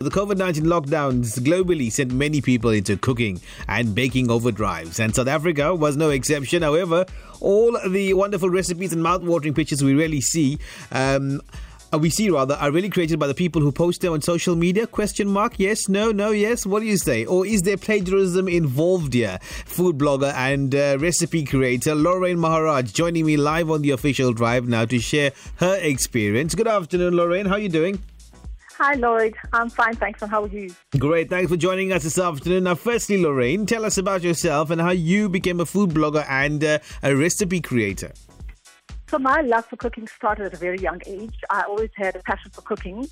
The COVID 19 lockdowns globally sent many people into cooking and baking overdrives, and South Africa was no exception. However, all the wonderful recipes and mouth-watering pictures we really see. Um, uh, we see rather are really created by the people who post them on social media? Question mark. Yes no no yes. What do you say? Or is there plagiarism involved here? Food blogger and uh, recipe creator lorraine maharaj joining me live on the official drive now to share her experience. Good afternoon lorraine. How are you doing Hi, Lloyd. I'm fine, thanks. And how are you? Great. Thanks for joining us this afternoon. Now, firstly, Lorraine, tell us about yourself and how you became a food blogger and uh, a recipe creator. So, my love for cooking started at a very young age. I always had a passion for cooking.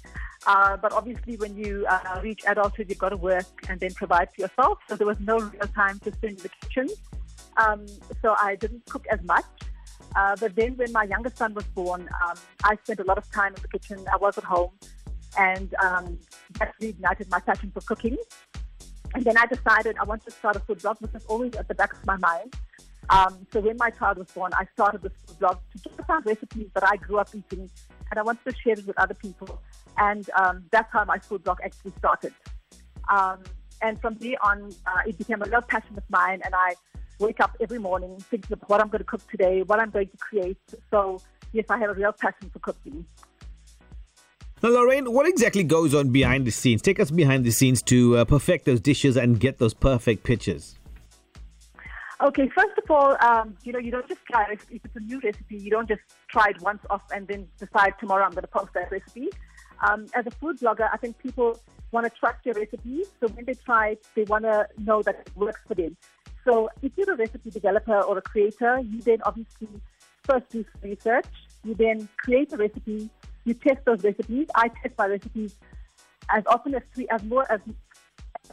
Uh, but obviously, when you uh, reach adulthood, you've got to work and then provide for yourself. So, there was no real time to spend in the kitchen. Um, so, I didn't cook as much. Uh, but then, when my youngest son was born, um, I spent a lot of time in the kitchen. I was at home and um, that reignited my passion for cooking. And then I decided I wanted to start a food blog, which was always at the back of my mind. Um, so when my child was born, I started this food blog to just find recipes that I grew up eating, and I wanted to share it with other people. And um, that's how my food blog actually started. Um, and from there on, uh, it became a real passion of mine, and I wake up every morning thinking of what I'm going to cook today, what I'm going to create. So yes, I have a real passion for cooking. Now, Lorraine, what exactly goes on behind the scenes? Take us behind the scenes to uh, perfect those dishes and get those perfect pictures. Okay, first of all, um, you know, you don't just try if, if it's a new recipe, you don't just try it once off and then decide tomorrow I'm going to post that recipe. Um, as a food blogger, I think people want to trust your recipes. So when they try it, they want to know that it works for them. So if you're a recipe developer or a creator, you then obviously first do research. You then create a recipe you test those recipes. I test my recipes as often as three, as more as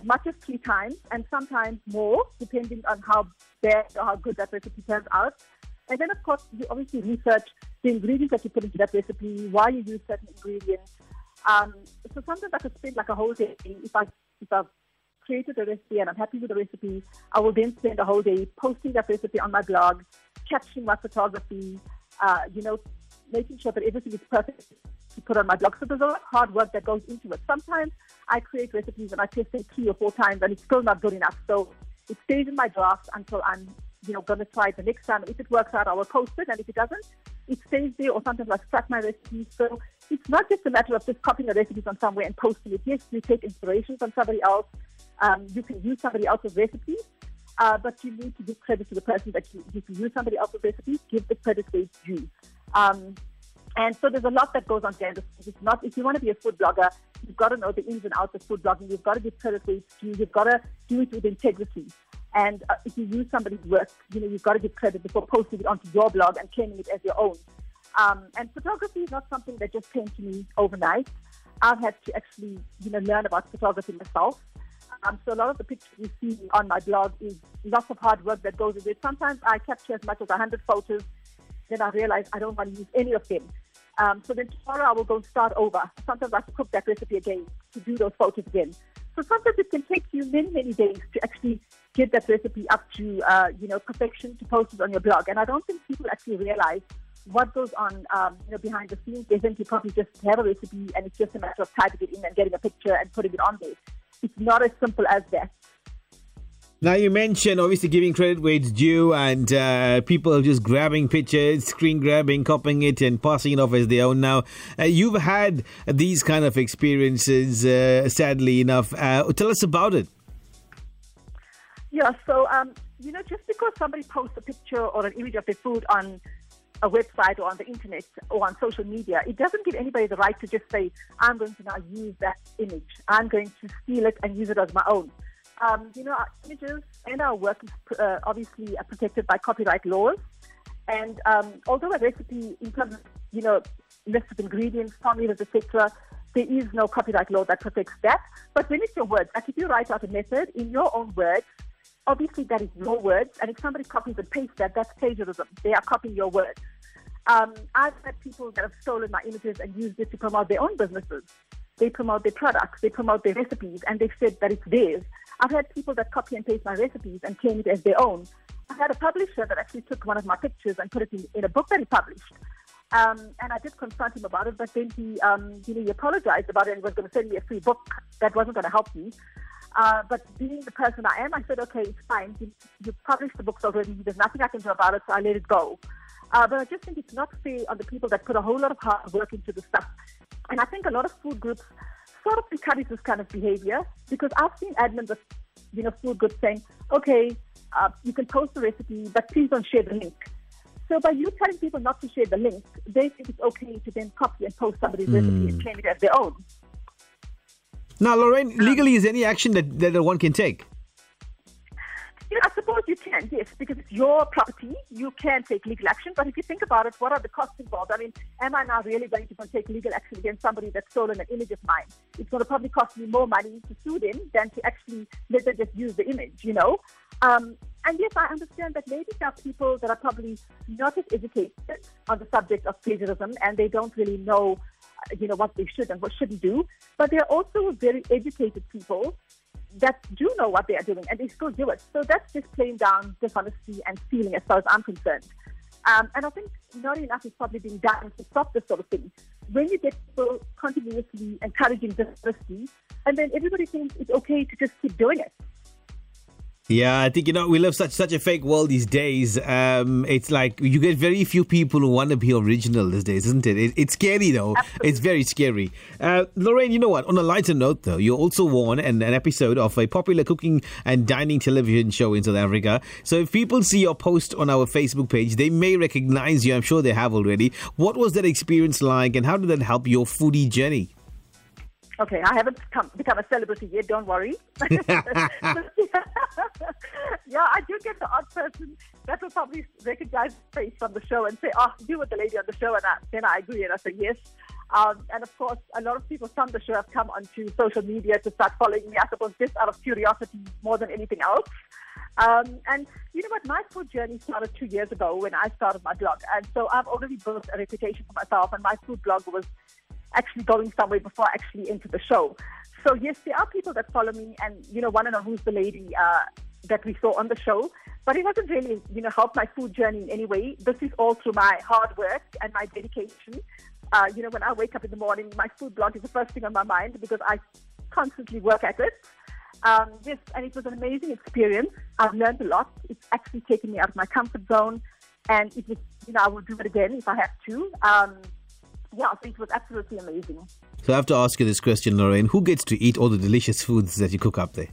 much as three times, and sometimes more, depending on how bad or how good that recipe turns out. And then, of course, you obviously research the ingredients that you put into that recipe, why you use certain ingredients. Um, so sometimes I could spend like a whole day if I if I've created a recipe and I'm happy with the recipe. I will then spend a whole day posting that recipe on my blog, capturing my photography, uh, you know, making sure that everything is perfect to put on my blog. So there's a lot of hard work that goes into it. Sometimes I create recipes and I test it three or four times and it's still not good enough. So it stays in my draft until I'm, you know, going to try it the next time. If it works out, I will post it. And if it doesn't, it stays there or sometimes I scrap my recipes. So it's not just a matter of just copying the recipes on somewhere and posting it. Yes, you take inspiration from somebody else. Um, you can use somebody else's recipes. Uh, but you need to give credit to the person that you, if you use somebody else's recipes, give the credit where it's due. Um, and so there's a lot that goes on there. It's not if you want to be a food blogger, you've got to know the ins and outs of food blogging. You've got to give credit where it's due. You've got to do it with integrity. And uh, if you use somebody's work, you know you've got to give credit before posting it onto your blog and claiming it as your own. Um, and photography is not something that just came to me overnight. I've had to actually, you know, learn about photography myself. Um, so a lot of the pictures you see on my blog is lots of hard work that goes into it. Sometimes I capture as much as 100 photos, then I realize I don't want to use any of them. Um, so then tomorrow I will go start over. Sometimes I have to cook that recipe again to do those photos again. So sometimes it can take you many, many days to actually get that recipe up to, uh, you know, perfection to post it on your blog. And I don't think people actually realize what goes on, um, you know, behind the scenes. They think you probably just have a recipe and it's just a matter of typing it in and getting a picture and putting it on there. It's not as simple as that. Now you mentioned obviously giving credit where it's due, and uh, people are just grabbing pictures, screen grabbing, copying it, and passing it off as their own. Now uh, you've had these kind of experiences, uh, sadly enough. Uh, tell us about it. Yeah, so um, you know, just because somebody posts a picture or an image of their food on a website or on the internet or on social media, it doesn't give anybody the right to just say, "I'm going to now use that image. I'm going to steal it and use it as my own." Um, you know, our images and our work is uh, obviously are protected by copyright laws. And um, although a recipe, in terms of, you know, list of ingredients, formulas, etc., there is no copyright law that protects that. But when it's your words, like if you write out a method in your own words, obviously that is your words. And if somebody copies and pastes that, that's plagiarism. They are copying your words. Um, I've had people that have stolen my images and used it to promote their own businesses. They promote their products, they promote their recipes, and they've said that it's theirs. I've had people that copy and paste my recipes and claim it as their own. I had a publisher that actually took one of my pictures and put it in, in a book that he published. Um, and I did confront him about it, but then he, um, you know, he apologized about it and was going to send me a free book that wasn't going to help me. Uh, but being the person I am, I said, okay, it's fine. You, you published the books already. There's nothing I can do about it, so I let it go. Uh, but I just think it's not fair on the people that put a whole lot of hard work into the stuff. And I think a lot of food groups sort of encourage this kind of behavior because I've seen admins of, you know, food groups saying, okay, uh, you can post the recipe, but please don't share the link. So by you telling people not to share the link, they think it's okay to then copy and post somebody's mm. recipe and claim it as their own. Now, Lorraine, legally, is any action that, that one can take? Suppose you can, yes, because it's your property. You can take legal action. But if you think about it, what are the costs involved? I mean, am I now really going to take legal action against somebody that's stolen an image of mine? It's going to probably cost me more money to sue them than to actually let them just use the image, you know? Um, and yes, I understand that maybe there are people that are probably not as educated on the subject of plagiarism and they don't really know, uh, you know, what they should and what shouldn't do. But there are also very educated people that do know what they are doing and they still do it. So that's just plain down dishonesty and stealing as far as I'm concerned. Um, and I think not enough is probably being done to stop this sort of thing. When you get people continuously encouraging dishonesty, and then everybody thinks it's okay to just keep doing it. Yeah, I think you know we live such such a fake world these days. Um, it's like you get very few people who want to be original these days, isn't it? it it's scary though. Absolutely. It's very scary. Uh, Lorraine, you know what? On a lighter note, though, you also won an, an episode of a popular cooking and dining television show in South Africa. So if people see your post on our Facebook page, they may recognize you. I'm sure they have already. What was that experience like, and how did that help your foodie journey? Okay, I haven't come, become a celebrity yet. Don't worry. yeah, I do get the odd person that will probably recognize the face from the show and say, "Oh, you were the lady on the show," and I, then I agree and I say yes. Um, and of course, a lot of people from the show have come onto social media to start following me. I suppose just out of curiosity more than anything else. Um, and you know what? My food journey started two years ago when I started my blog. And so I've already built a reputation for myself. And my food blog was actually going somewhere before I actually enter the show. So yes, there are people that follow me and, you know, want to know who's the lady uh, that we saw on the show. But it hasn't really, you know, helped my food journey in any way. This is all through my hard work and my dedication. Uh, you know, when I wake up in the morning, my food blog is the first thing on my mind because I constantly work at it. Um, yes, and it was an amazing experience. I've learned a lot. It's actually taken me out of my comfort zone, and it was, you know, I will do it again if I have to. Um, yeah, so it was absolutely amazing. So I have to ask you this question, Lorraine. Who gets to eat all the delicious foods that you cook up there?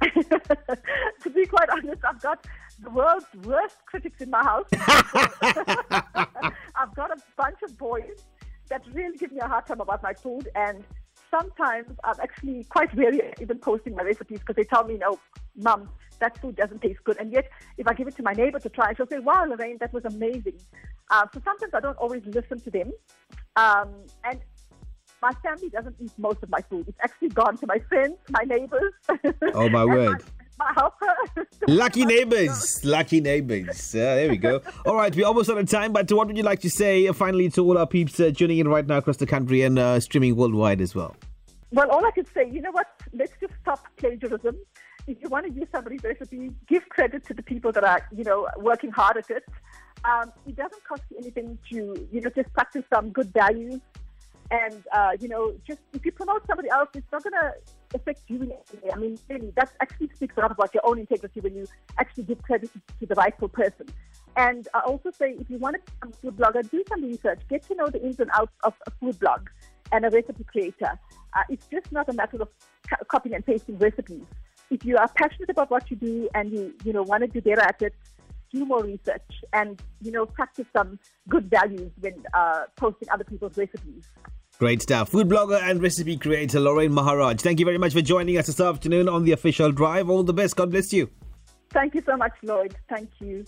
to be quite honest, I've got the world's worst critics in my house. I've got a bunch of boys that really give me a hard time about my food, and sometimes I'm actually quite wary even posting my recipes because they tell me, no, mum, that food doesn't taste good. And yet, if I give it to my neighbor to try, she'll say, wow, Lorraine, that was amazing. Uh, so sometimes I don't always listen to them. Um, and my family doesn't eat most of my food. It's actually gone to my friends, my neighbors. Oh, my word. My, helper. Lucky neighbors. Lucky neighbors. Uh, there we go. All right, we're almost out of time, but what would you like to say uh, finally to all our peeps uh, tuning in right now across the country and uh, streaming worldwide as well? Well, all I could say, you know what? Let's just stop plagiarism if you want to use somebody's recipe, give credit to the people that are, you know, working hard at it. Um, it doesn't cost you anything to, you know, just practice some good values. And, uh, you know, just if you promote somebody else, it's not going to affect you in any way. I mean, really, that actually speaks a lot about your own integrity when you actually give credit to, the rightful person. And I also say, if you want to become a food blogger, do some research. Get to know the ins and outs of a food blog and a recipe creator. Uh, it's just not a matter of copying and pasting recipes if you are passionate about what you do and you, you know, want to do better at it, do more research and, you know, practice some good values when uh, posting other people's recipes. Great stuff. Food blogger and recipe creator Lorraine Maharaj. Thank you very much for joining us this afternoon on the official drive. All the best. God bless you. Thank you so much, Lloyd. Thank you.